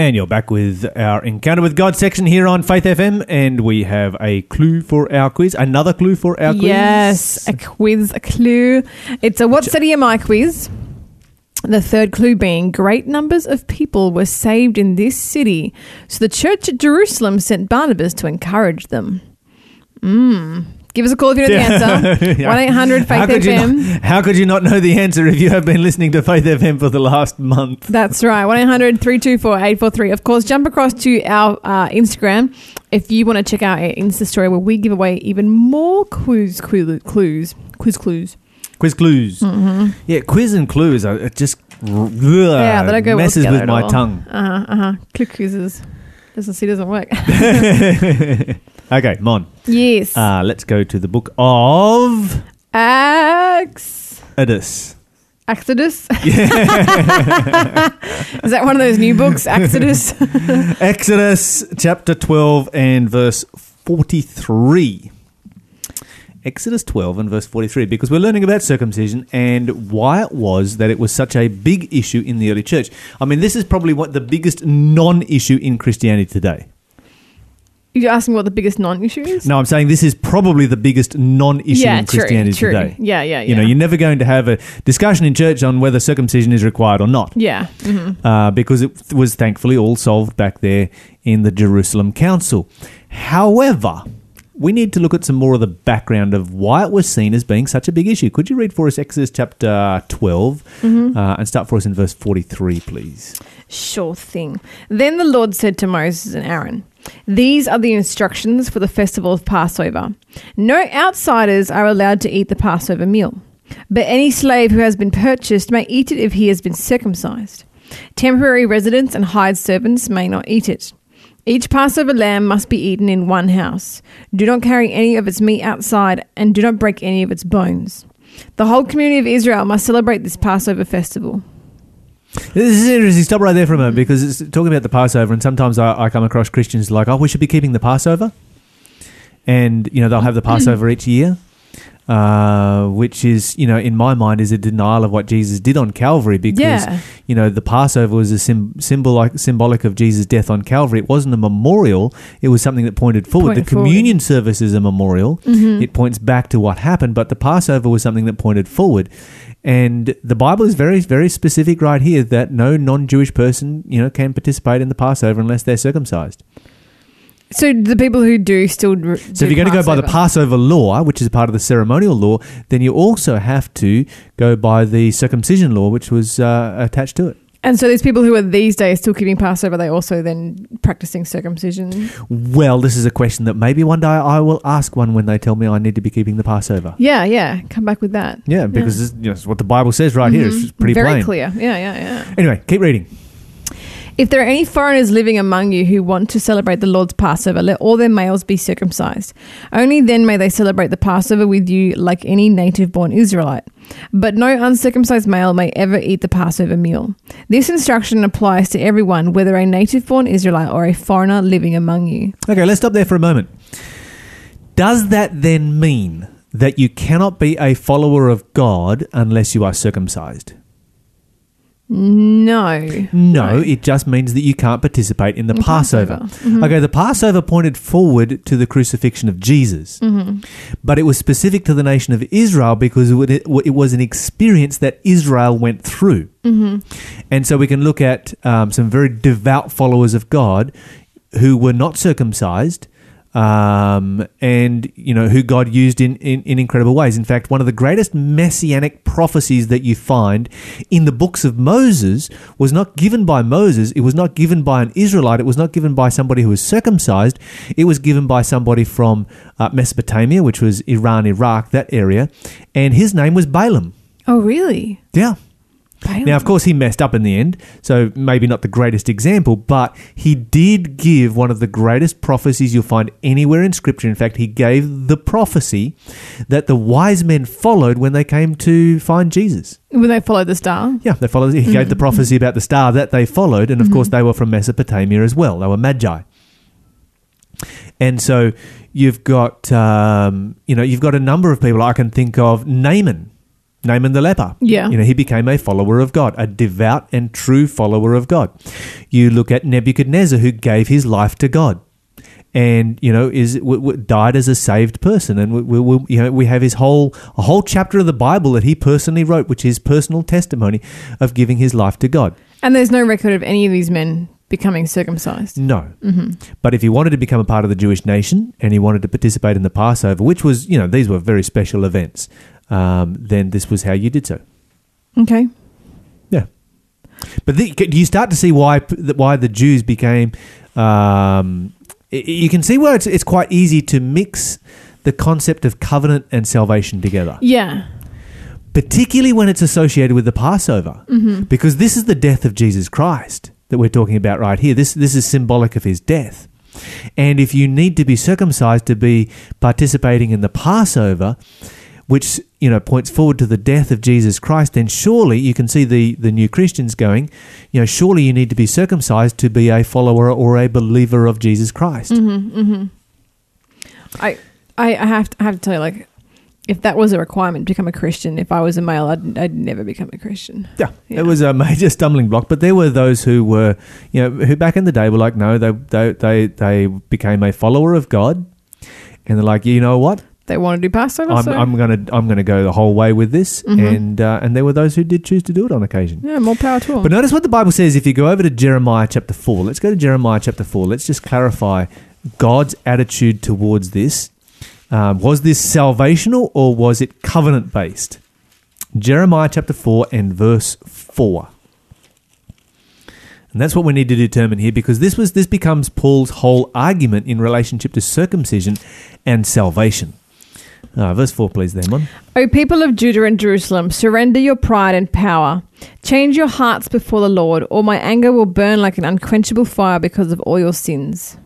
And you're back with our Encounter with God section here on Faith FM, and we have a clue for our quiz. Another clue for our quiz. Yes, a quiz, a clue. It's a What City Am I quiz. The third clue being great numbers of people were saved in this city, so the church at Jerusalem sent Barnabas to encourage them. Mm. Give us a call if you know the answer. 1 800 Faith you FM. how could you not know the answer if you have been listening to Faith FM for the last month? That's right. 1 800 324 843. Of course, jump across to our uh, Instagram if you want to check out our Insta story where we give away even more quiz clues, clue, clues, quiz clues. Quiz clues. Yeah, quiz and clues are it just Mm-hmm. Yeah, they don't go messes together with my all. tongue. Uh huh. Uh huh. Click quizzes. Doesn't see. Doesn't work. okay, Mon. yes. Uh, let's go to the book of Acts. Exodus. Exodus. Is that one of those new books? Exodus. Exodus chapter 12 and verse 43. Exodus 12 and verse 43, because we're learning about circumcision and why it was that it was such a big issue in the early church. I mean, this is probably what the biggest non issue in Christianity today. You're asking what the biggest non-issue is? No, I'm saying this is probably the biggest non issue yeah, in Christianity true. today. Yeah, yeah, yeah. You know, you're never going to have a discussion in church on whether circumcision is required or not. yeah. hmm uh, because it was thankfully all solved back there in the Jerusalem Council. However, we need to look at some more of the background of why it was seen as being such a big issue. Could you read for us Exodus chapter 12 Mm-hmm. uh, and start for us in verse 43, please? Sure thing. Then the Lord said to Moses and Aaron, These are the instructions for the festival of Passover. No outsiders are allowed to eat the Passover meal, but any slave who has been purchased may eat it if he has been circumcised. Temporary residents and hired servants may not eat it. Each Passover lamb must be eaten in one house. Do not carry any of its meat outside, and do not break any of its bones. The whole community of Israel must celebrate this Passover festival. This is interesting. Stop right there for a moment because it's talking about the Passover, and sometimes I, I come across Christians like, oh, we should be keeping the Passover. And, you know, they'll have the Passover each year, uh, which is, you know, in my mind, is a denial of what Jesus did on Calvary because, Yeah. you know, the Passover was a sim- symbol like, symbolic of Jesus' death on Calvary. It wasn't a memorial, it was something that pointed forward. Pointed the forward. communion service is a memorial, Mm-hmm. it points back to what happened, but the Passover was something that pointed forward. And the Bible is very, very specific right here that no non-Jewish person, you know, can participate in the Passover unless they're circumcised. So the people who do still. So if you're going to go by the Passover law, which is part of the ceremonial law, then you also have to go by the circumcision law, which was uh, attached to it. And so these people who are these days still keeping Passover, they also then practicing circumcision. Well, this is a question that maybe one day I will ask one when they tell me I need to be keeping the Passover. Yeah, yeah. Come back with that. Yeah, because This, you know, it's what the Bible says right here. It's mm-hmm. pretty Very plain. clear. Yeah, yeah, yeah. Anyway, keep reading. If there are any foreigners living among you who want to celebrate the Lord's Passover, let all their males be circumcised. Only then may they celebrate the Passover with you like any native born Israelite. But no uncircumcised male may ever eat the Passover meal. This instruction applies to everyone, whether a native born Israelite or a foreigner living among you. Okay, let's stop there for a moment. Does that then mean that you cannot be a follower of God unless you are circumcised? No. No, it just means that you can't participate in the Passover. Passover. Mm-hmm. Okay, the Passover pointed forward to the crucifixion of Jesus, mm-hmm. but it was specific to the nation of Israel because it was an experience that Israel went through. Mm-hmm. And so we can look at um, some very devout followers of God who were not circumcised. Um, and you know who God used in, in, in incredible ways. In fact, one of the greatest messianic prophecies that you find in the books of Moses was not given by Moses. It was not given by an Israelite. It was not given by somebody who was circumcised. It was given by somebody from uh, Mesopotamia, which was Iran, Iraq, that area, and his name was Balaam. Oh, really? Yeah. Now, of course, he messed up in the end, so maybe not the greatest example, but he did give one of the greatest prophecies you'll find anywhere in Scripture. In fact, he gave the prophecy that the wise men followed when they came to find Jesus. When they followed the star? Yeah, they followed. He gave the prophecy about the star that they followed, and of course, they were from Mesopotamia as well. They were magi, and so you've got, um, you know, you've got a number of people I can think of. Naaman Naaman the leper. Yeah. You know, he became a follower of God, a devout and true follower of God. You look at Nebuchadnezzar, who gave his life to God. And you know is w- w- died as a saved person, and we, we, we you know we have his whole a whole chapter of the Bible that he personally wrote, which is personal testimony of giving his life to God. And there's no record of any of these men becoming circumcised. No. But if he wanted to become a part of the Jewish nation and he wanted to participate in the Passover, which was, you know, these were very special events, um, then this was how you did so. Okay. Yeah. But the, do you start to see why why the Jews became? Um, you can see where it's it's quite easy to mix the concept of covenant and salvation together, Yeah. particularly when it's associated with the Passover, because this is the death of Jesus Christ that we're talking about right here. This this is symbolic of his death. And if you need to be circumcised to be participating in the Passover, which you know points forward to the death of Jesus Christ, then surely you can see the the new Christians going, you know, surely you need to be circumcised to be a follower or a believer of Jesus Christ. Mm-hmm, mm-hmm. I, I, I have to, I have to tell you, like, if that was a requirement to become a Christian, if I was a male, I'd, I'd never become a Christian. Yeah, Yeah. it was a major stumbling block. But there were those who were, you know, who back in the day were like, no, they they they, they became a follower of God, and they're like, you know what, They want to do Passover, I'm, so I'm gonna I'm gonna go the whole way with this, and uh, and there were those who did choose to do it on occasion. yeah, more power to them. But notice what the Bible says. If you go over to Jeremiah chapter four, let's go to Jeremiah chapter four. Let's just clarify God's attitude towards this. Um, was this salvational or was it covenant based? Jeremiah chapter 4 and verse 4. And that's what we need to determine here because this was this becomes Paul's whole argument in relationship to circumcision and salvation. Uh, verse 4, please, one. O people of Judah and Jerusalem, surrender your pride and power. Change your hearts before the Lord, or my anger will burn like an unquenchable fire because of all your sins.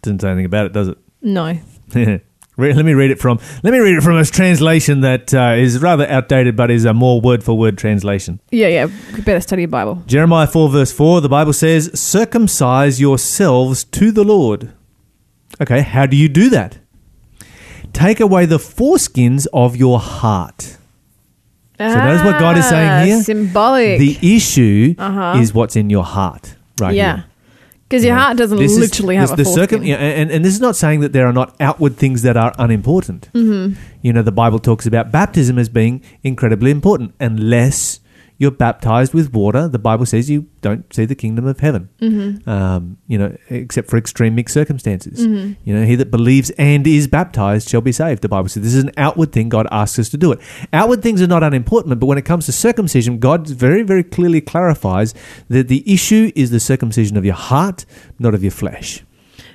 Doesn't say anything about it, does it? No. Re- Let me read it from. Let me read it from a translation that uh, is rather outdated, but is a more word for word translation. Yeah, yeah. Better study your Bible. Jeremiah 4, verse 4, the Bible says, Circumcise yourselves to the Lord. Okay, how do you do that? Take away the foreskins of your heart. So that's what God is saying here? Ah, Symbolic. The issue Uh-huh. is what's in your heart, right yeah. here. Because your heart doesn't this is- literally this- have a the circum- yeah, and, and this is not saying that there are not outward things that are unimportant. Mm-hmm. You know, the Bible talks about baptism as being incredibly important. Unless you're baptized with water, the Bible says you don't see the kingdom of heaven. Mm-hmm. Um, you know, except for extreme mixed circumstances. Mm-hmm. You know, he that believes and is baptized shall be saved. The Bible says this is an outward thing. God asks us to do it. Outward things are not unimportant, but when it comes to circumcision, God very, very clearly clarifies that the issue is the circumcision of your heart, not of your flesh.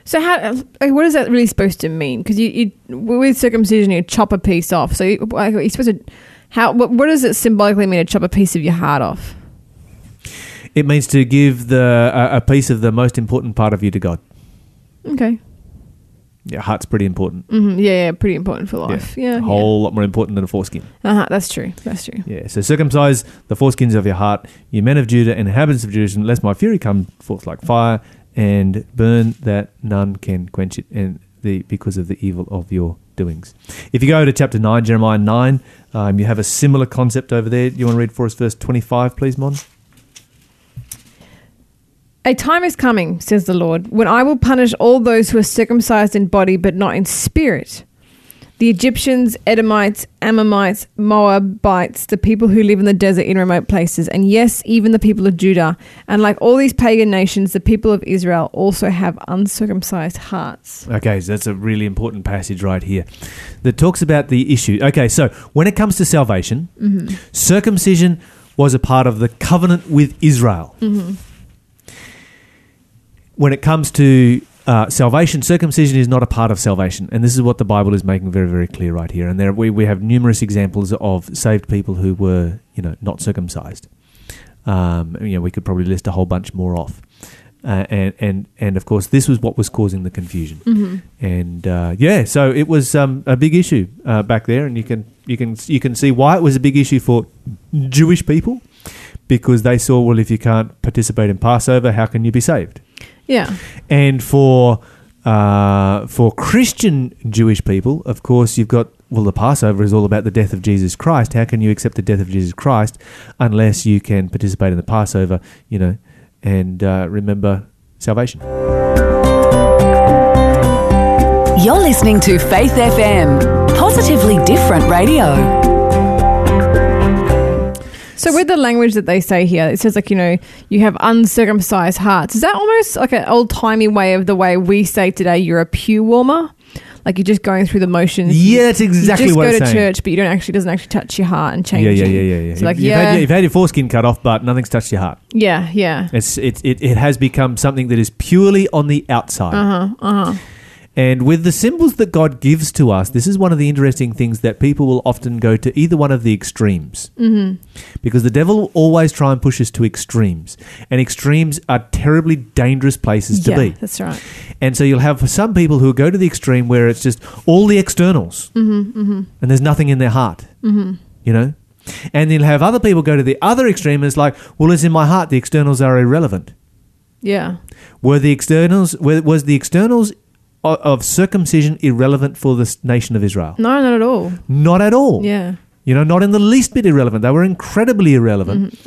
So how? like, What is that really supposed to mean? Because you, you, with circumcision, you chop a piece off. So you, like, you're supposed to. How? What, what does it symbolically mean to chop a piece of your heart off? It means to give the a, a piece of the most important part of you to God. Okay. Your heart's pretty important. hmm Yeah, yeah. Pretty important for life. Yeah. a yeah. whole lot more important than a foreskin. Uh-huh, that's true. That's true. Yeah. So circumcise the foreskins of your heart, you men of Judah and inhabitants of Jerusalem, lest my fury come forth like fire and burn that none can quench it, and the because of the evil of your doings. If you go to chapter nine, Jeremiah nine, um, you have a similar concept over there. You want to read for us verse twenty-five, please, Mon? A time is coming, says the Lord, when I will punish all those who are circumcised in body but not in spirit. The Egyptians, Edomites, Ammonites, Moabites, the people who live in the desert in remote places, and yes, even the people of Judah. And like all these pagan nations, the people of Israel also have uncircumcised hearts. Okay, so that's a really important passage right here that talks about the issue. Okay, so when it comes to salvation, mm-hmm. circumcision was a part of the covenant with Israel. Mm-hmm. When it comes to uh, salvation, circumcision is not a part of salvation, and this is what the Bible is making very, very clear right here. And there we, we have numerous examples of saved people who were, you know, not circumcised. Um, you know, we could probably list a whole bunch more off. Uh, and and and of course, this was what was causing the confusion. And uh, yeah, so it was um, a big issue uh, back there, and you can you can you can see why it was a big issue for Jewish people because they saw well, if you can't participate in Passover, how can you be saved? Yeah. And for uh, for Christian Jewish people, of course, you've got well, the Passover is all about the death of Jesus Christ. How can you accept the death of Jesus Christ unless you can participate in the Passover, you know, and uh, remember salvation? You're listening to Faith FM, positively different radio. So with the language that they say here, it says like you know you have uncircumcised hearts. Is that almost like an old timey way of the way we say today? You're a pew warmer, like you're just going through the motions. Yeah, that's exactly what you just what go it's to saying. church, but you don't actually doesn't actually touch your heart and change. Yeah, yeah, yeah, yeah, yeah. It's like you've, yeah, had, your- you've had your foreskin cut off, but nothing's touched your heart. yeah, yeah. It's it, it, it has become something that is purely on the outside. Uh huh. Uh huh. And with the symbols that God gives to us, this is one of the interesting things that people will often go to either one of the extremes. Mm-hmm. Because the devil will always try and push us to extremes. And extremes are terribly dangerous places to yeah, be. that's right. And so you'll have some people who go to the extreme where it's just all the externals and there's nothing in their heart, mm-hmm. you know? And you'll have other people go to the other extreme and it's like, well, it's in my heart, the externals are irrelevant. Yeah. Were the externals, were, was the externals of circumcision irrelevant for the nation of Israel? No, not at all. Not at all. Yeah. You know, not in the least bit irrelevant. They were incredibly irrelevant,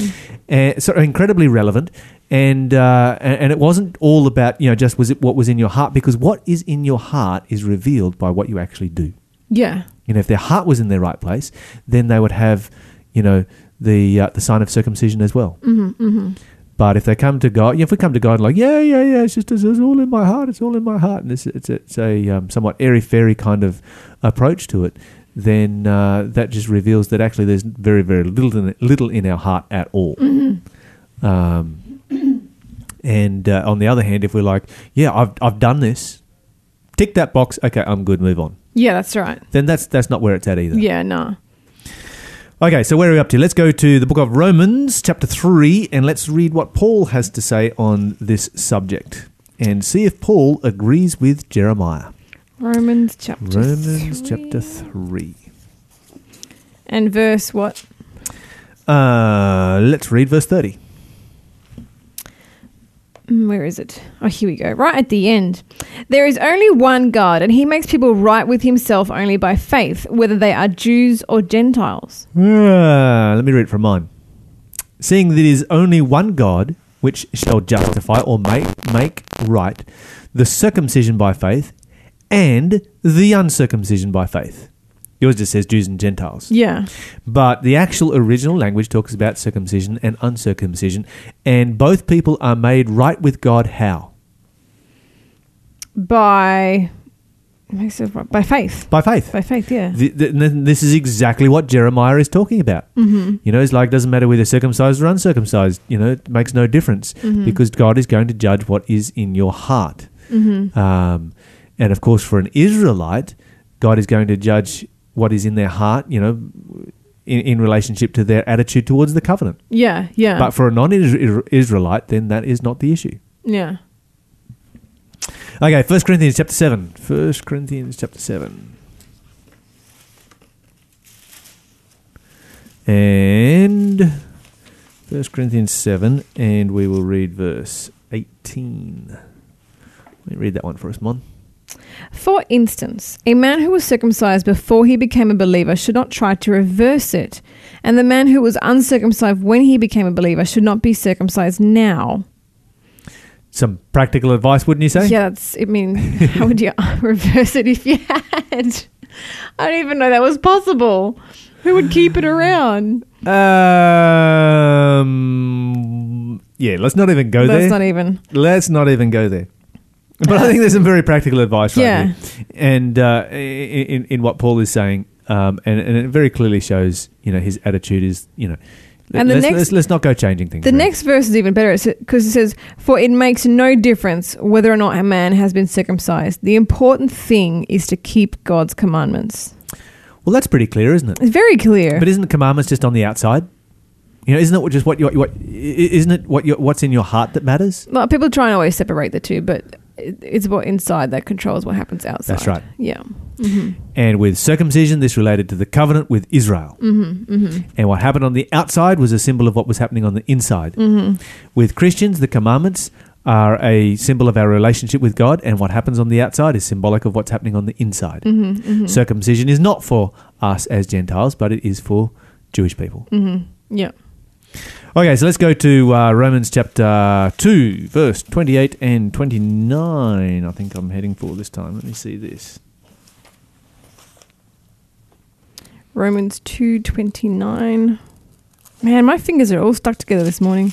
and so incredibly relevant, and uh, and and it wasn't all about you know just was it what was in your heart because what is in your heart is revealed by what you actually do. Yeah. You know, if their heart was in their right place, then they would have, you know, the uh, the sign of circumcision as well. Mm-hmm, mm-hmm. But if they come to God, if we come to God like, yeah, yeah, yeah, it's just it's, it's all in my heart, it's all in my heart, and it's it's, it's a um, somewhat airy fairy kind of approach to it, then uh, that just reveals that actually there's very very little in, little in our heart at all. Um, and uh, on the other hand, if we're like, yeah, I've I've done this, tick that box, okay, I'm good, move on. Yeah, that's right. Then that's that's not where it's at either. Yeah, no. Okay, so where are we up to? Let's go to the book of Romans, chapter 3, and let's read what Paul has to say on this subject and see if Paul agrees with Jeremiah. Romans chapter Romans three. chapter 3. and verse what? Uh, let's read verse 30. Mm, Where is it? Oh, here we go. Right at the end. There is only one God, and he makes people right with himself only by faith, whether they are Jews or Gentiles. Ah, let me read it from mine. Seeing that it is only one God which shall justify or make, make right the circumcision by faith and the uncircumcision by faith. Yours just says Jews and Gentiles. Yeah. But the actual original language talks about circumcision and uncircumcision, and both people are made right with God how? By by faith. By faith. By faith, yeah. Th- th- th- this is exactly what Jeremiah is talking about. Mm-hmm. You know, it's like doesn't matter whether circumcised or uncircumcised. You know, it makes no difference Mm-hmm. because God is going to judge what is in your heart. Mm-hmm. Um, and of course, for an Israelite, God is going to judge what is in their heart. You know, in, in relationship to their attitude towards the covenant. Yeah, yeah. But for a non-Israelite, then that is not the issue. yeah. Okay, First Corinthians chapter seven. First Corinthians chapter seven. And First Corinthians seven, and we will read verse eighteen. Let me read that one for us, Mon. For instance, a man who was circumcised before he became a believer should not try to reverse it, and the man who was uncircumcised when he became a believer should not be circumcised now. Some practical advice, wouldn't you say? Yeah, that's. I mean, how would you reverse it if you had? I don't even know that was possible. Who would keep it around? Um. Yeah. Let's not even go That's there. not even. Let's not even go there. But I think there's some very practical advice right Yeah. here. And uh, in, in what Paul is saying, um, and, and it very clearly shows, you know, his attitude is, you know, And the let's, next- let's, let's not go changing things. The around. next verse is even better because it says, For it makes no difference whether or not a man has been circumcised. The important thing is to keep God's commandments. Well, that's pretty clear, isn't it? It's very clear. But isn't the commandments just on the outside? You know, isn't it just what you what isn't it what you, what's in your heart that matters? well, people try and always separate the two, but it's what inside that controls what happens outside. That's right. Yeah. hmm And with circumcision, this related to the covenant with Israel. hmm hmm And what happened on the outside was a symbol of what was happening on the inside. hmm With Christians, the commandments are a symbol of our relationship with God, and what happens on the outside is symbolic of what's happening on the inside. Mm-hmm, Circumcision is not for us as Gentiles, but it is for Jewish people. Mm-hmm. Yeah. Okay, so let's go to uh, Romans chapter 2, verse 28 and 29. I think I'm heading for this time. Let me see this. Romans 2:29. Man, my fingers are all stuck together this morning.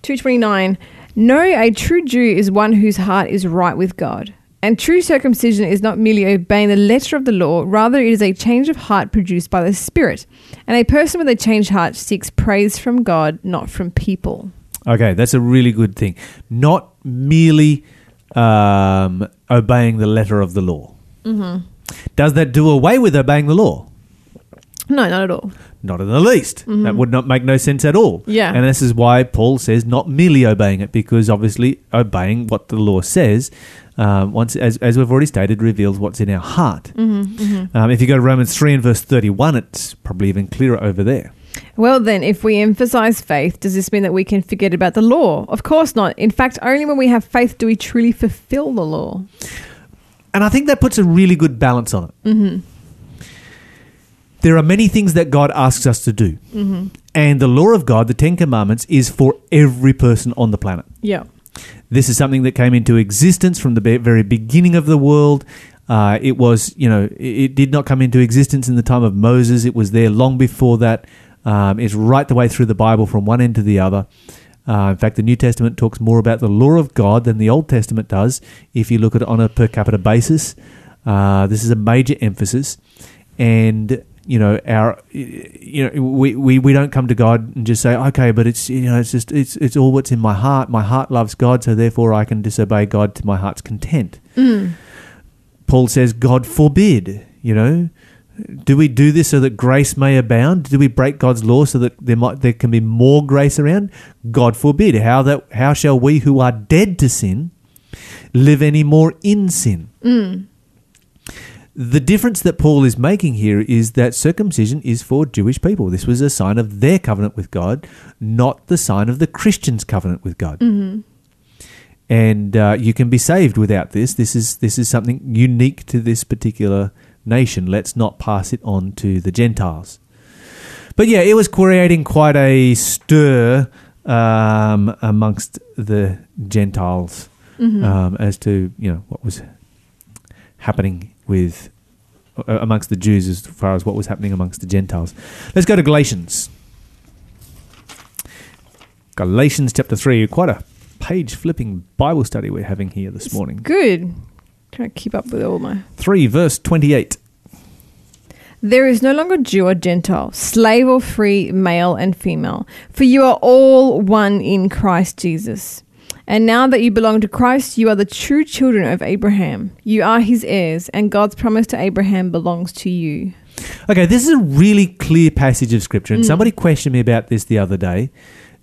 229. No, a true Jew is one whose heart is right with God. And true circumcision is not merely obeying the letter of the law, rather, it is a change of heart produced by the Spirit. And a person with a changed heart seeks praise from God, not from people. Okay, that's a really good thing. Not merely um, obeying the letter of the law. Mm-hmm. Does that do away with obeying the law? No, not at all. Not in the least. That would not make no sense at all. Mm-hmm. Yeah. And this is why Paul says not merely obeying it, because obviously obeying what the law says, um, once as, as we've already stated, reveals what's in our heart. Mm-hmm, Um, if you go to Romans 3 and verse 31, it's probably even clearer over there. Well, then, if we emphasize faith, does this mean that we can forget about the law? Of course not. In fact, only when we have faith do we truly fulfill the law. And I think that puts a really good balance on it. Mm-hmm. There are many things that God asks us to do. Mm-hmm. And the law of God, the Ten Commandments, is for every person on the planet. Yeah. This is something that came into existence from the very beginning of the world. Uh, it was, you know, it, did not come into existence in the time of Moses. It was there long before that. Um, it's right the way through the Bible from one end to the other. Uh, in fact, the New Testament talks more about the law of God than the Old Testament does. If you look at it on a per capita basis, uh, this is a major emphasis. And you know, our, you know, we, we, we don't come to God and just say, okay, but it's you know, it's just it's it's all what's in my heart. My heart loves God, so therefore I can disobey God to my heart's content. Mm. Paul says, God forbid, you know. Do we do this so that grace may abound? Do we break God's law so that there might there can be more grace around? God forbid. How that how shall we who are dead to sin live any more in sin? Mm. The difference that Paul is making here is that circumcision is for Jewish people. This was a sign of their covenant with God, not the sign of the Christian's covenant with God. Mm-hmm. And uh, you can be saved without this. This is this is something unique to this particular nation. Let's not pass it on to the Gentiles. But yeah, it was creating quite a stir um, amongst the Gentiles Mm-hmm. um, as to you know what was happening with uh, amongst the Jews as far as what was happening amongst the Gentiles. Let's go to Galatians. Galatians chapter three, quite a page flipping Bible study we're having here this morning. Good. Trying to keep up with all my. Three verse twenty eight. There is no longer Jew or Gentile, slave or free, male and female, for you are all one in Christ Jesus. And now that you belong to Christ, you are the true children of Abraham. You are his heirs, and God's promise to Abraham belongs to you. Okay, this is a really clear passage of scripture, and Mm. somebody questioned me about this the other day.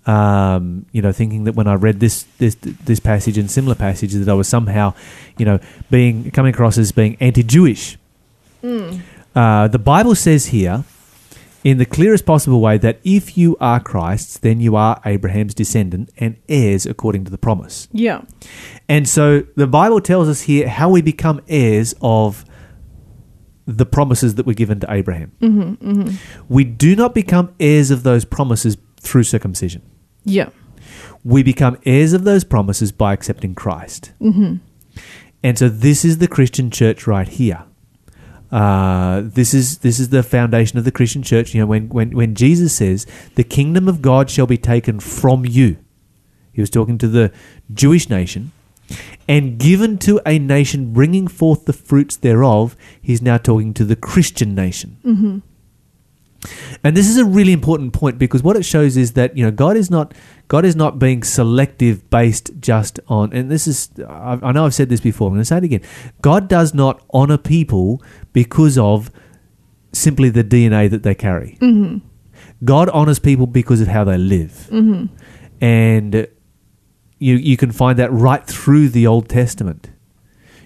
Um, you know, thinking that when I read this this this passage and similar passages, that I was somehow, you know, being coming across as being anti-Jewish. Uh, the Bible says here, in the clearest possible way, that if you are Christ's, then you are Abraham's descendant and heirs according to the promise. Yeah. And so the Bible tells us here how we become heirs of the promises that were given to Abraham. Mm-hmm, mm-hmm. We do not become heirs of those promises through circumcision. Yeah. We become heirs of those promises by accepting Christ. Mm-hmm. And so this is the Christian church right here. Uh, this is this is the foundation of the Christian church. You know, when, when when Jesus says, "The kingdom of God shall be taken from you," he was talking to the Jewish nation, and given to a nation bringing forth the fruits thereof. He's now talking to the Christian nation. Mm-hmm. And this is a really important point because what it shows is that you know God is not God is not being selective based just on and this is I, I know I've said this before I'm going to say it again. God does not honor people because of simply the DNA that they carry. Mm-hmm. God honors people because of how they live, Mm-hmm. and you you can find that right through the Old Testament.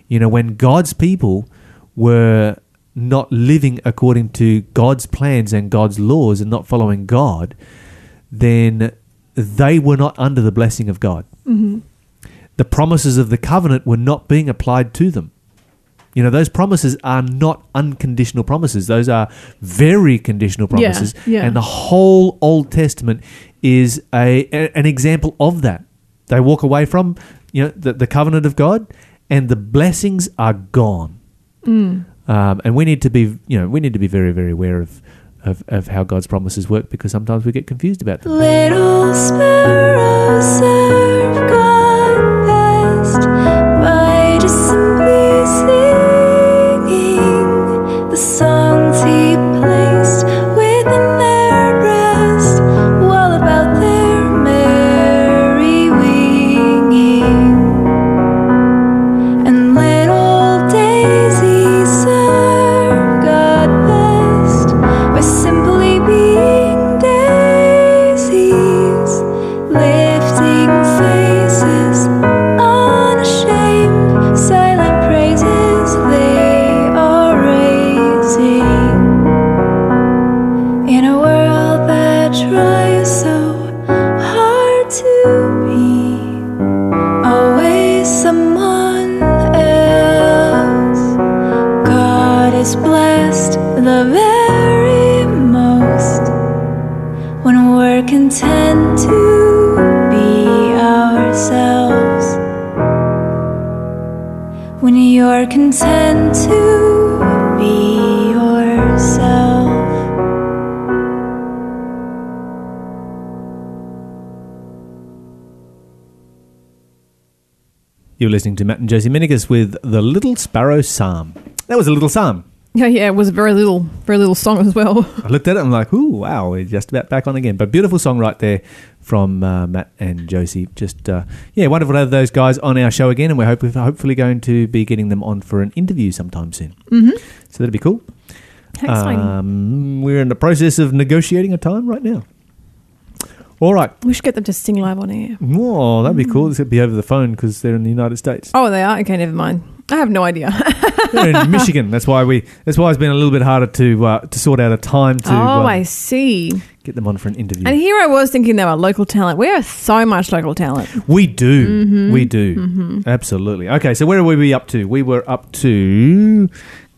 You know when God's people were not living according to God's plans and God's laws and not following God, then they were not under the blessing of God. Mm-hmm. the promises of the covenant were not being applied to them. You know, those promises are not unconditional promises. Those are very conditional Yeah, promises. yeah. And the whole Old Testament is a, a- an example of that. They walk away from, you know, the, the covenant of God and the blessings are gone. Mm. Um, and we need to be, you know, we need to be very, very aware of, of, of how God's promises work because sometimes we get confused about them. Little sparrows serve God best by just simply singing the songs content to be ourselves. When you're content to be yourself. You're listening to Matt and Josie Minikus with the Little Sparrow Psalm. That was a little psalm. Yeah, yeah, it was a very little, very little song as well. I looked at it and I'm like, ooh, wow, we're just about back on again. But beautiful song right there from uh, Matt and Josie. Just, uh, yeah, wonderful to have those guys on our show again. And we're hope- hopefully going to be getting them on for an interview sometime soon. Mm-hmm. So that'd be cool. Um, we're in the process of negotiating a time right now. All right. we should get them to sing live on air. Oh, that'd be cool. This would be over the phone because they're in the United States. Oh, they are. Okay, never mind. I have no idea. They're in Michigan. That's why we. That's why it's been a little bit harder to uh, to sort out a time to oh, uh, I see. get them on for an interview. And here I was thinking they were local talent. We have so much local talent. We do. Mm-hmm. We do. Absolutely. Okay, so where were we up to? We were up to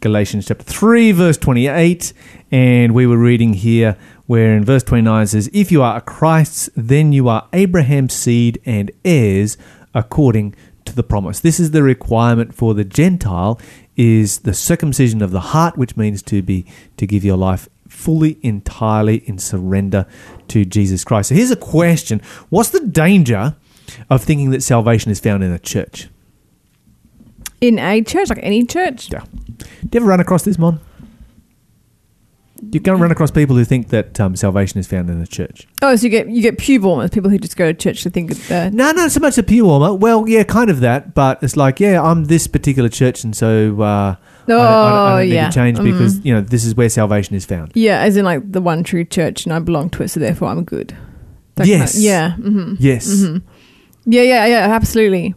Galatians chapter 3, verse 28. And we were reading here where in verse 29 it says, If you are Christ's, then you are Abraham's seed and heirs according to the promise. This is the requirement for the Gentile is the circumcision of the heart, which means to be to give your life fully, entirely in surrender to Jesus Christ. So here's a question. What's the danger of thinking that salvation is found in a church? In a church, like any church. Yeah. Do you ever run across this, Mon? You can run across people who think that um, salvation is found in the church. Oh, so you get you get pew warmers, people who just go to church to think uh, No, not so much a pew warmer. Well, yeah, kind of that, but it's like, yeah, I'm this particular church, and so uh, I, don't- I, don't- I Oh, don't need yeah. to change Mm. because you know this is where salvation is found. Yeah, as in like the one true church, and I belong to it, so therefore I'm good. That kind of- Yes. yeah. hmm Yes, Yeah, yeah, yeah. Absolutely.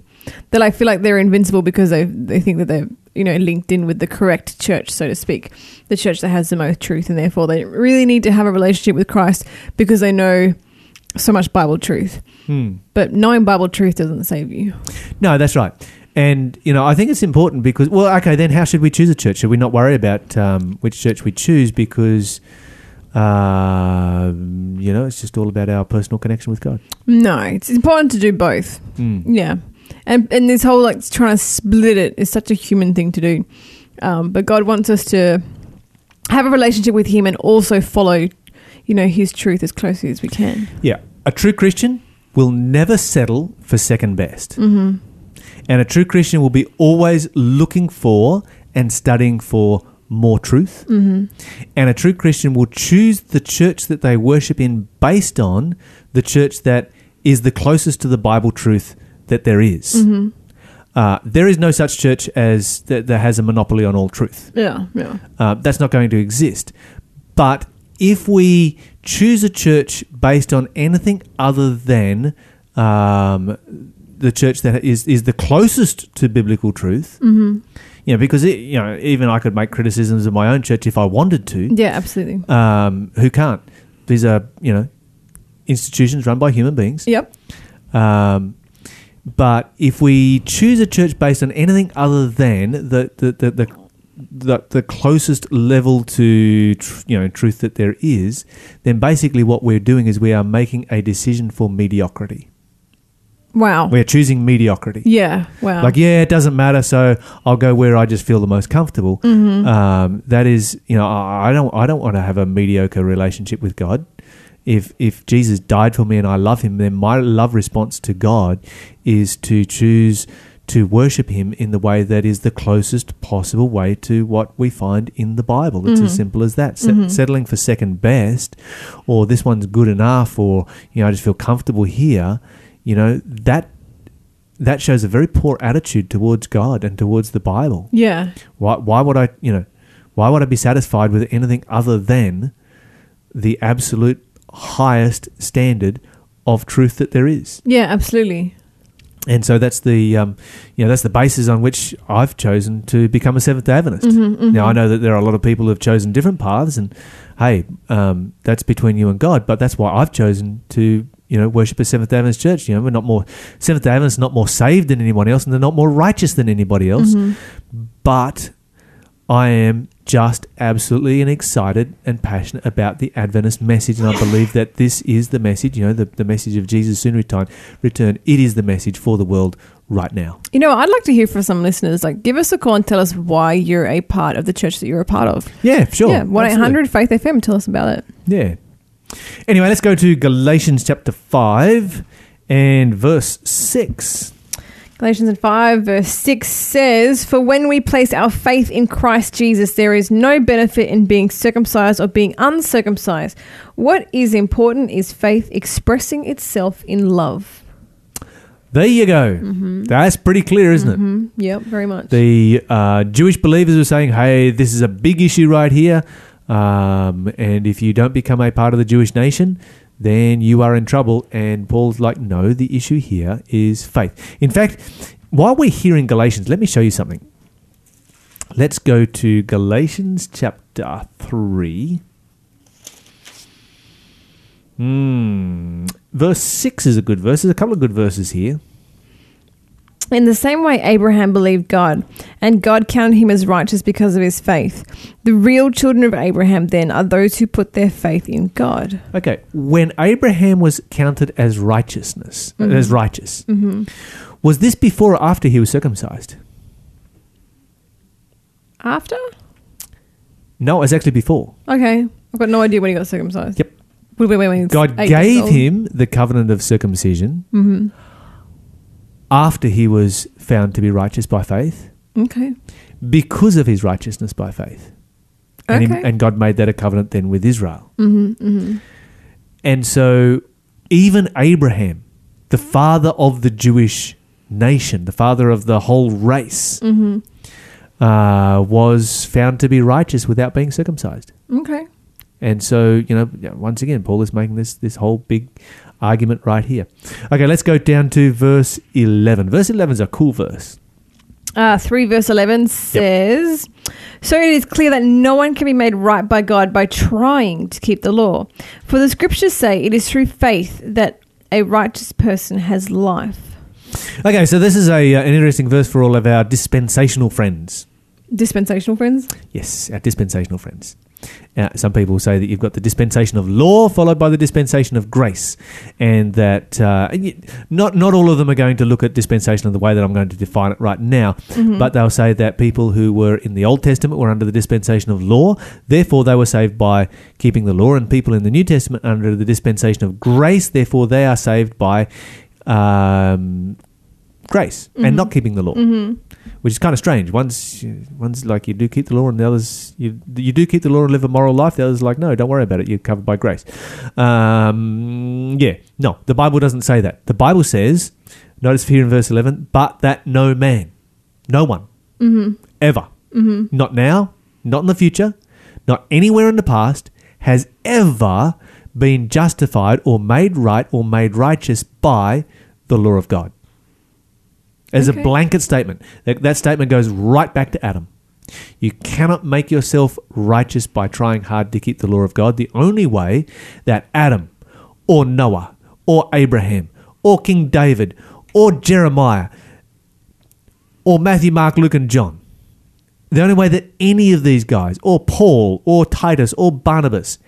They like feel like they're invincible because they they think that they're you know linked in with the correct church, so to speak, the church that has the most truth, and therefore they really need to have a relationship with Christ because they know so much Bible truth. Hmm. But knowing Bible truth doesn't save you. No, that's right. And you know, I think it's important because well, okay, then how should we choose a church? Should we not worry about um, which church we choose because uh, you know it's just all about our personal connection with God? No, it's important to do both. Mm. Yeah, and and this whole like trying to split it is such a human thing to do. Um, but God wants us to have a relationship with Him and also follow, you know, His truth as closely as we can. Yeah, a true Christian will never settle for second best, Mm-hmm. and a true Christian will be always looking for and studying for more truth. Mm-hmm. And a true Christian will choose the church that they worship in based on the church that is the closest to the Bible truth that there is. Mm-hmm. Uh, there is no such church as that, that has a monopoly on all truth. Yeah, yeah. Uh, that's not going to exist. But if we choose a church based on anything other than um, the church that is is the closest to biblical truth, Mm-hmm. you know, because it, you know, even I could make criticisms of my own church if I wanted to. Yeah, absolutely. Um, who can't? These are you know institutions run by human beings. Yep. Um, But if we choose a church based on anything other than the the the, the the, the closest level to tr- you know truth that there is, then basically what we're doing is we are making a decision for mediocrity. Wow. We're choosing mediocrity. yeah. Wow. Like, yeah, it doesn't matter, so I'll go where I just feel the most comfortable. Mm-hmm. Um, that is, you know, I I don't, I don't want to have a mediocre relationship with God. If if Jesus died for me and I love Him, then my love response to God is to choose to worship Him in the way that is the closest possible way to what we find in the Bible. It's as mm-hmm. simple as that. Set- mm-hmm. Settling for second best, or this one's good enough, or you know, I just feel comfortable here. You know that that shows a very poor attitude towards God and towards the Bible. yeah. Why, why would I, you know, why would I be satisfied with anything other than the absolute highest standard of truth that there is? Yeah. Absolutely. And so that's the, um, you know, that's the basis on which I've chosen to become a Seventh Day Adventist. Now I know that there are a lot of people who have chosen different paths, and hey, um, that's between you and God. But that's why I've chosen to, you know, worship a Seventh Day Adventist church. You know, we're not more Seventh Day Adventists, not more saved than anyone else, and they're not more righteous than anybody else. But I am just absolutely and excited and passionate about the Adventist message, and I believe that this is the message. You know, the, the message of Jesus soon return. Return. It is the message for the world right now. You know, I'd like to hear from some listeners. Like, give us a call and tell us why you're a part of the church that you're a part of. Yeah, sure. yeah. One eight hundred Faith FM. Tell us about it. Yeah. Anyway, let's go to Galatians chapter 5 and verse 6. Galatians 5, verse 6 says, For when we place our faith in Christ Jesus, there is no benefit in being circumcised or being uncircumcised. What is important is faith expressing itself in love. There you go. That's pretty clear, isn't it? Mm, yep, very much. The uh, Jewish believers were saying, hey, this is a big issue right here. Um, and if you don't become a part of the Jewish nation, then you are in trouble. And Paul's like, no, the issue here is faith. In fact, while we're here in Galatians, let me show you something. Let's go to Galatians chapter 3. Hmm. Verse 6 is a good verse. There's a couple of good verses here. In the same way, Abraham believed God, and God counted him as righteous because of his faith. The real children of Abraham, then, are those who put their faith in God. Okay, when Abraham was counted as righteousness, mm-hmm. as righteous, mm-hmm. was this before or after he was circumcised? After? No, it was actually before. Okay. I've got no idea when he got circumcised. Yep. Wait, wait, wait, God gave him the covenant of circumcision mm-hmm. After he was found to be righteous by faith Okay. because of his righteousness by faith. And, Okay. and God made that a covenant then with Israel. Mm-hmm, mm-hmm. And so even Abraham, the father of the Jewish nation, the father of the whole race, Mm-hmm. uh, was found to be righteous without being circumcised. Okay. And so, you know, once again, Paul is making this this whole big argument right here. Okay, let's go down to verse 11. Verse 11 is a cool verse. Uh, 3 verse 11 says, So it is clear that no one can be made right by God by trying to keep the law. For the scriptures say it is through faith that a righteous person has life. Okay, so this is a uh, an interesting verse for all of our dispensational friends. Dispensational friends? Yes, our dispensational friends. Uh, some people say that you've got the dispensation of law followed by the dispensation of grace, and that uh, not not all of them are going to look at dispensation in the way that I'm going to define it right now. But they'll say that people who were in the Old Testament were under the dispensation of law, therefore they were saved by keeping the law, and people in the New Testament under the dispensation of grace, therefore they are saved by um, grace and not mm-hmm. keeping the law mm-hmm. which is kind of strange. One's one's like you do keep the law, and the others you you do keep the law and live a moral life. The others like no, don't worry about it. You're covered by grace. Um, yeah, no, the Bible doesn't say that. The Bible says, notice here in verse eleven, but that no man, no one, mm-hmm. ever, not now, not in the future, not anywhere in the past, has ever been justified or made right or made righteous by the law of God as Okay. a blanket statement. That, that statement goes right back to Adam. You cannot make yourself righteous by trying hard to keep the law of God. The only way that Adam or Noah or Abraham or King David or Jeremiah or Matthew, Mark, Luke, and John. The only way that any of these guys, or Paul, or Titus, or Barnabas,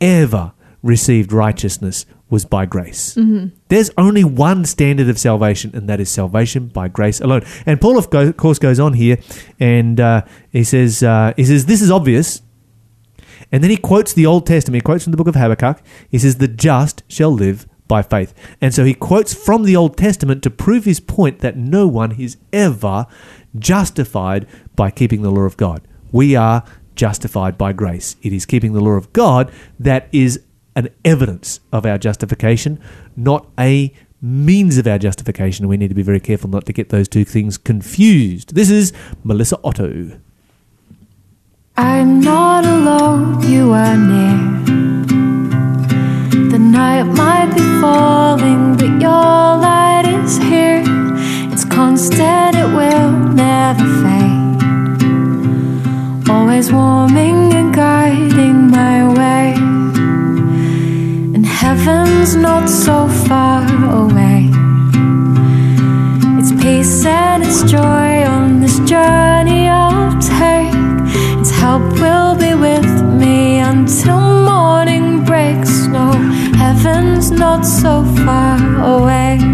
ever received righteousness was by grace. There's only one standard of salvation, and that is salvation by grace alone. And Paul, of course, goes on here, and uh, he says, uh, he says, this is obvious. And then he quotes the Old Testament. He quotes from the book of Habakkuk. He says, "The just shall live by faith." And so he quotes from the Old Testament to prove his point that no one is ever justified by keeping the law of God. We are justified by grace. It is keeping the law of God that is an evidence of our justification, not a means of our justification. We need to be very careful not to get those two things confused. This is Melissa Otto. I'm not alone, you are near. The night might be falling, but your light is here. It's constant, it will never fade. Always warming and guiding heaven's not so far away. It's peace and it's joy on this journey I'll take. Its help will be with me until morning breaks. No, heaven's not so far away.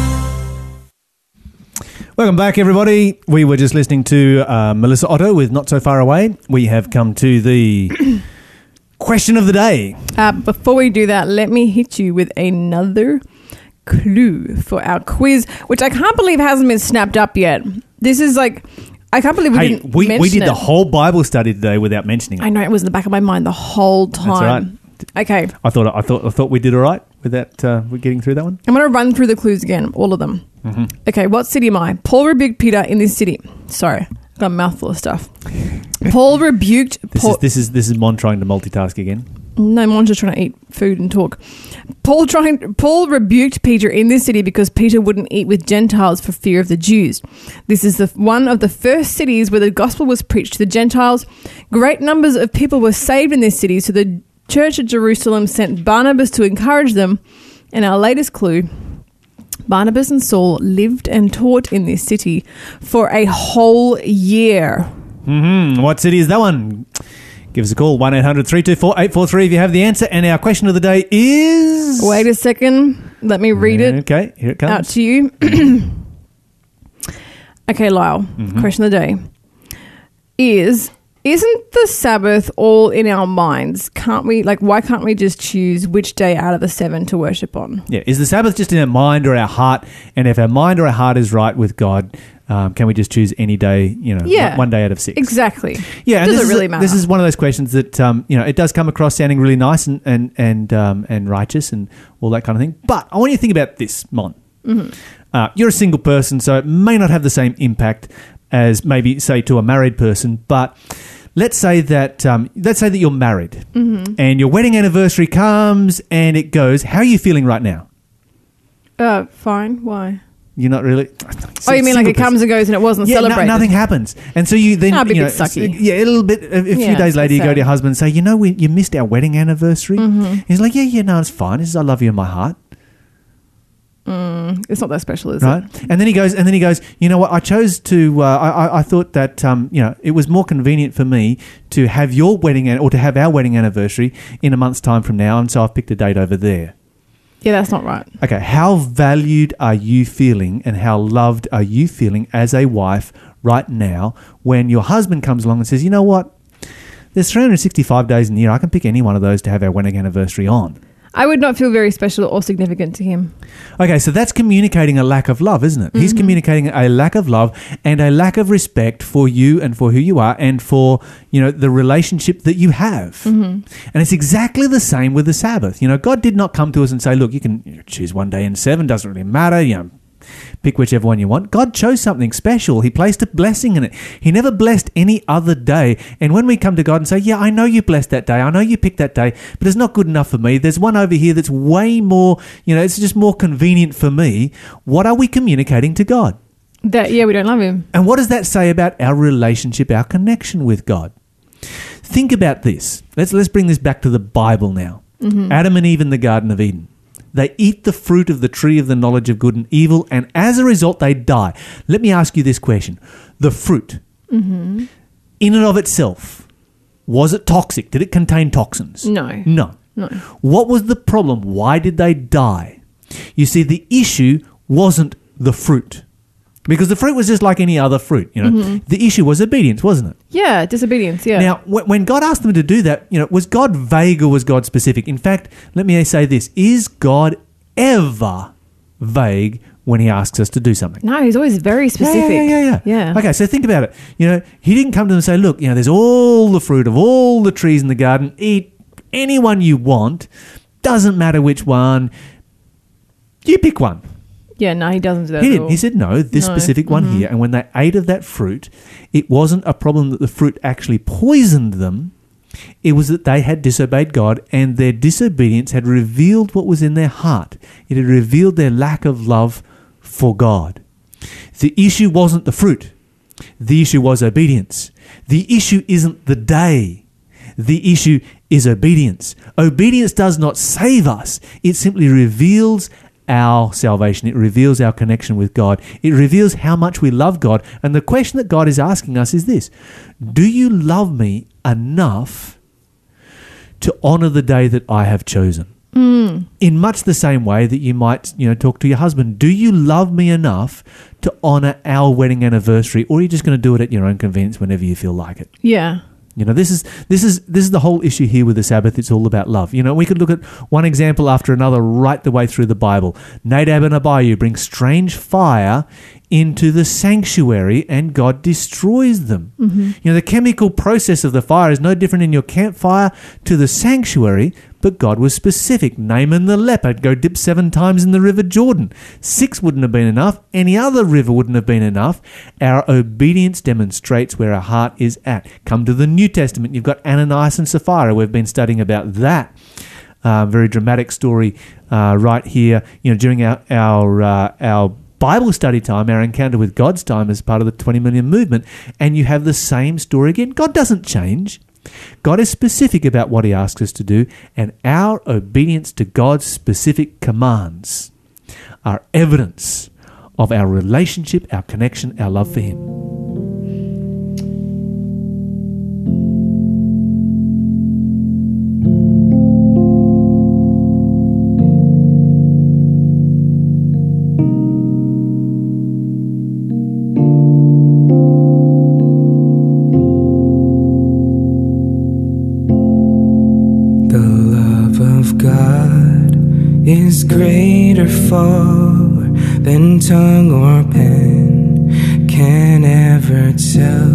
Welcome back, everybody. We were just listening to uh, Melissa Otto with Not So Far Away. We have come to the question of the day. Uh, before we do that, let me hit you with another clue for our quiz, which I can't believe hasn't been snapped up yet. This is like, I can't believe we hey, didn't we, we did the whole Bible study today without mentioning it. I know it was in the back of my mind the whole time. That's all right. Okay, I thought I thought I thought we did all right with that. Uh, with getting through that one. I'm going to run through the clues again, all of them. Mm-hmm. Okay, what city am I? Paul rebuked Peter in this city. Sorry, got a mouthful of stuff. Paul rebuked. This Paul, is this is this is Mon trying to multitask again. No, mine's just trying to eat food and talk. Paul trying Paul rebuked Peter in this city because Peter wouldn't eat with Gentiles for fear of the Jews. This is the one of the first cities where the gospel was preached to the Gentiles. Great numbers of people were saved in this city, so the church at Jerusalem sent Barnabas to encourage them. And our latest clue Barnabas and Saul lived and taught in this city for a whole year. hmm What city is that one? Give us a call, 1 800 324 843 if you have the answer. And our question of the day is. Wait a second. Let me read it Okay, here it comes. out to you. okay, Lyle. Mm-hmm. Question of the day is isn't the Sabbath all in our minds? Can't we like why can't we just choose which day out of the seven to worship on? Yeah, is the Sabbath just in our mind or our heart? And if our mind or our heart is right with God, um, can we just choose any day, you know, Yeah. one- day out of six? Exactly. Yeah, and Does this it is really a- matter? This is one of those questions that um, you know it does come across sounding really nice and and and um, and righteous and all that kind of thing. But I want you to think about this, Mon. Mm-hmm. Uh, you're a single person, so it may not have the same impact as maybe say to a married person. But let's say that um, let's say that you're married Mm-hmm. and your wedding anniversary comes and it goes. How are you feeling right now? Uh fine. Why? You're not really. Oh, you mean like it comes and goes and it wasn't yeah, no- nothing happens, and so you then Ah, you know, sucky. yeah, a little bit. A, a few Yeah, days later, you go to your husband and say, "You know, we, you missed our wedding anniversary." Mm-hmm. He's like, "Yeah, yeah, no, it's fine. He says, I love you in my heart, It's not that special, is right?" it? And then he goes, and then he goes, "You know what? I chose to. Uh, I, I, I thought that um, you know, it was more convenient for me to have your wedding an- or to have our wedding anniversary in a month's time from now, and so I've picked a date over there." Yeah, that's not right. Okay, how valued are you feeling and how loved are you feeling as a wife right now when your husband comes along and says, you know what? There's 365 days in the year. I can pick any one of those to have our wedding anniversary on. I would not feel very special or significant to him. Okay, so that's communicating a lack of love, isn't it? He's mm-hmm. communicating a lack of love and a lack of respect for you and for who you are and for, you know, the relationship that you have. Mm-hmm. And it's exactly the same with the Sabbath. You know, God did not come to us and say, look, you can choose one day in seven, doesn't really matter, you know, pick whichever one you want. God chose something special. He placed a blessing in it. He never blessed any other day. And when we come to God and say, Yeah, I know you blessed that day. I know you picked that day, but it's not good enough for me. There's one over here that's way more, you know, it's just more convenient for me. What are we communicating to God? That yeah, we don't love him. And what does that say about our relationship, our connection with God? Think about this. Let's let's bring this back to the Bible now. Mm-hmm. Adam and Eve in the Garden of Eden. They eat the fruit of the tree of the knowledge of good and evil, and as a result, they die. Let me ask you this question: the fruit, mm-hmm. in and of itself, was it toxic? Did it contain toxins? No. No. No. What was the problem? Why did they die? You see, the issue wasn't the fruit. Because the fruit was just like any other fruit, you know. Mm-hmm. The issue was obedience, wasn't it? Yeah, disobedience. Yeah. Now, wh- when God asked them to do that, you know, was God vague or was God specific? In fact, let me say this: Is God ever vague when He asks us to do something? no, he's always very specific. Yeah, yeah, yeah, yeah. Yeah. Okay, so think about it. You know, He didn't come to them and say, "Look, you know, there's all the fruit of all the trees in the garden. Eat any one you want. Doesn't matter which one. You pick one." Yeah, no, he doesn't do that. He at didn't. all. He said no, this No. specific one Mhm. here. And when they ate of that fruit, it wasn't a problem that the fruit actually poisoned them. It was that they had disobeyed God and their disobedience had revealed what was in their heart. It had revealed their lack of love for God. The issue wasn't the fruit. The issue was obedience. The issue isn't the day. The issue is obedience. Obedience does not save us, it simply reveals our salvation. It reveals our connection with God. It reveals how much we love God. And the question that God is asking us is this Do you love me enough to honor the day that I have chosen? Hmm. in much the same way that you might, you know, talk to your husband. Do you love me enough to honor our wedding anniversary, or are you just going to do it at your own convenience whenever you feel like it? Yeah. You know, this is this is this is the whole issue here with the Sabbath. It's all about love. You know, we could look at one example after another right the way through the Bible. Nadab and Abihu bring strange fire into the sanctuary, and God destroys them. You know, the chemical process of the fire is no different in your campfire to the sanctuary, but God was specific. Naaman the leper go dip seven times in the river Jordan. Six wouldn't have been enough. Any other river wouldn't have been enough. Our obedience demonstrates where our heart is at. Come to the New Testament. You've got Ananias and Sapphira. We've been studying about that. Uh, very dramatic story uh, right here. You know, during our our uh, our Bible study time, our encounter with God's time as part of the 20 million movement, and you have the same story again. God doesn't change. God is specific about what He asks us to do, and our obedience to God's specific commands are evidence of our relationship, our connection, our love for Him. Far than tongue or pen can ever tell.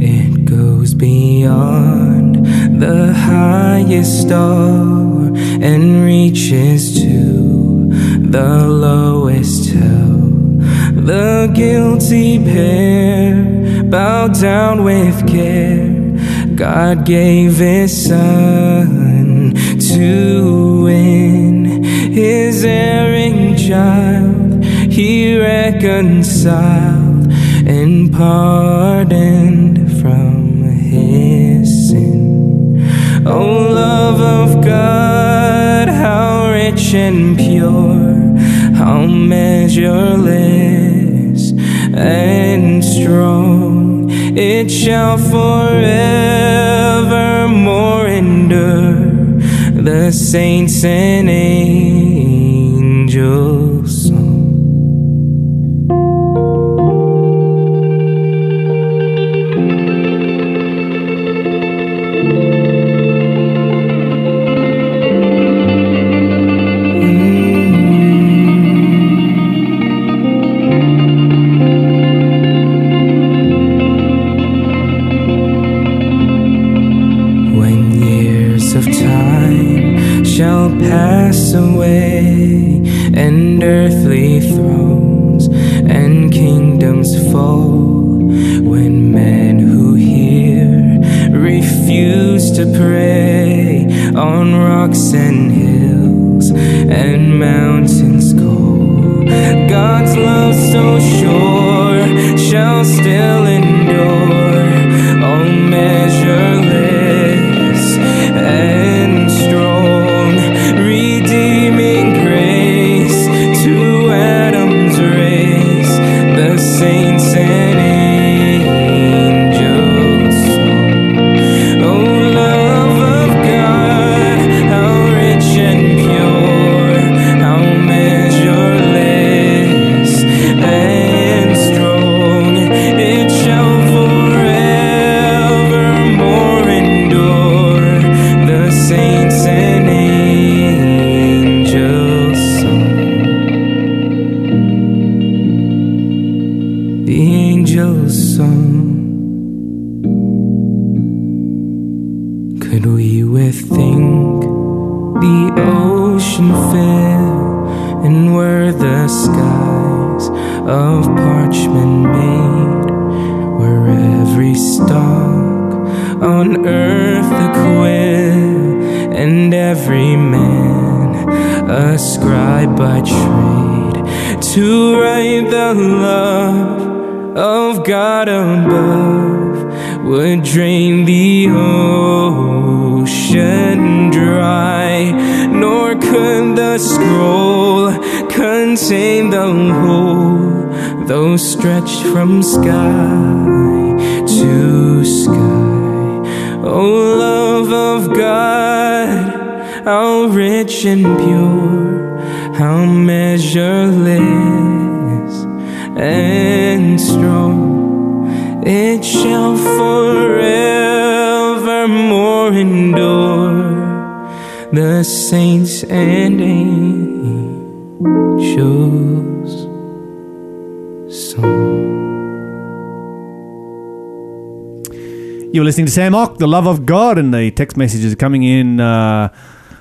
It goes beyond the highest star and reaches to the lowest hell. The guilty pair bow down with care. God gave his son to win his child. He reconciled and pardoned from his sin. Oh, love of God, how rich and pure, how measureless and strong. It shall forevermore endure. The saints and angels song. When years of time shall pass away, and earthly thrones and kingdoms fall, when men who hear refuse to pray on rocks and hills and mountains call, God's love so sure shall still sky You're listening to Sam Ock, the love of God, and the text messages are coming in uh,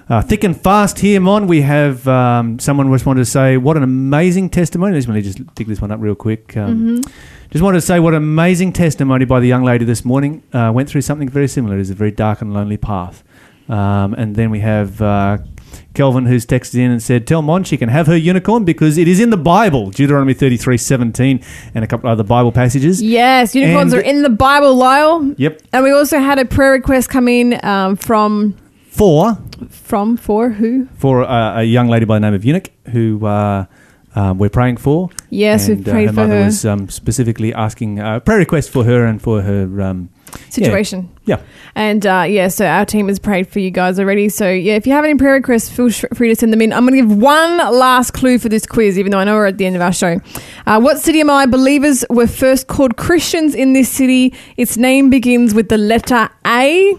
uh, thick and fast here, Mon. We have um, someone just wanted to say, what an amazing testimony. Let me just dig this one up real quick. Um, Just wanted to say what an amazing testimony by the young lady this morning. Uh, went through something very similar. It is a very dark and lonely path. Um, and then we have uh, Kelvin who's texted in and said, Tell Mon she can have her unicorn because it is in the Bible, Deuteronomy thirty-three seventeen, and a couple other Bible passages. Yes, unicorns And- are in the Bible, Lyle. Yep. And we also had a prayer request come in um, from Four from for who? for uh, a young lady by the name of Eunuch who uh, um, we're praying for. Yes, and, we've prayed uh, her for mother her was um, specifically asking uh, prayer request for her and for her. Um, situation. yeah, And uh, yeah, so our team has prayed for you guys already. So yeah, if you have any prayer requests, feel free to send them in. I'm going to give one last clue for this quiz, even though I know we're at the end of our show. Uh, what city am I? Believers were first called Christians in this city. Its name begins with the letter A.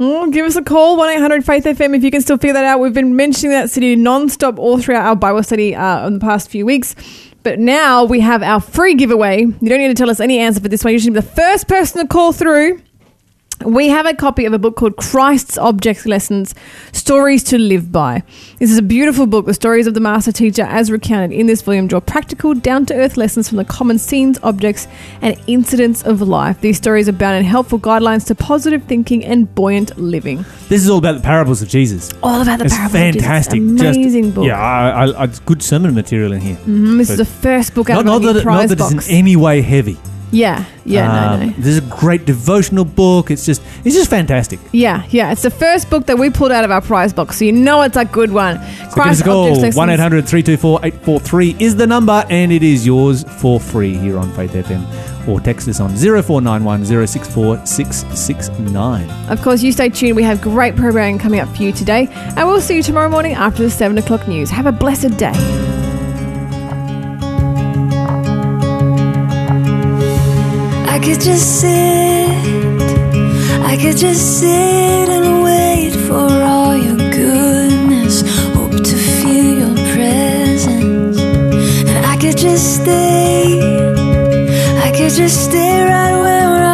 Oh, give us a call, 1 800 Faith FM, if you can still figure that out. We've been mentioning that city non stop all throughout our Bible study uh, in the past few weeks. But now we have our free giveaway. You don't need to tell us any answer for this one. You should be the first person to call through. We have a copy of a book called Christ's Objects Lessons Stories to Live By. This is a beautiful book. The stories of the Master Teacher, as recounted in this volume, draw practical, down to earth lessons from the common scenes, objects, and incidents of life. These stories are bound in helpful guidelines to positive thinking and buoyant living. This is all about the parables of Jesus. All about the It's parables. of Jesus. fantastic. Amazing Just, book. Yeah, I, I, it's good sermon material in here. Mhm, this So- is the first book out Not, of not the that, it- not that box. it's in any way heavy. Yeah, yeah, no, uh, no. This is a great devotional book. It's just, it's just fantastic. Yeah, yeah. It's the first book that we pulled out of our prize box, so you know it's a good one. So give us a call. Objects Lessons. 1 800 324 843 is the number, and it is yours for free here on Faith FM. Or text us on 0491 064 669. Of course, you stay tuned. We have great programming coming up for you today, and we'll see you tomorrow morning after the 7 o'clock news. Have a blessed day. Could just sit, I could just sit and wait for all your goodness. Hope to feel your presence. And I could just stay, I could just stay right where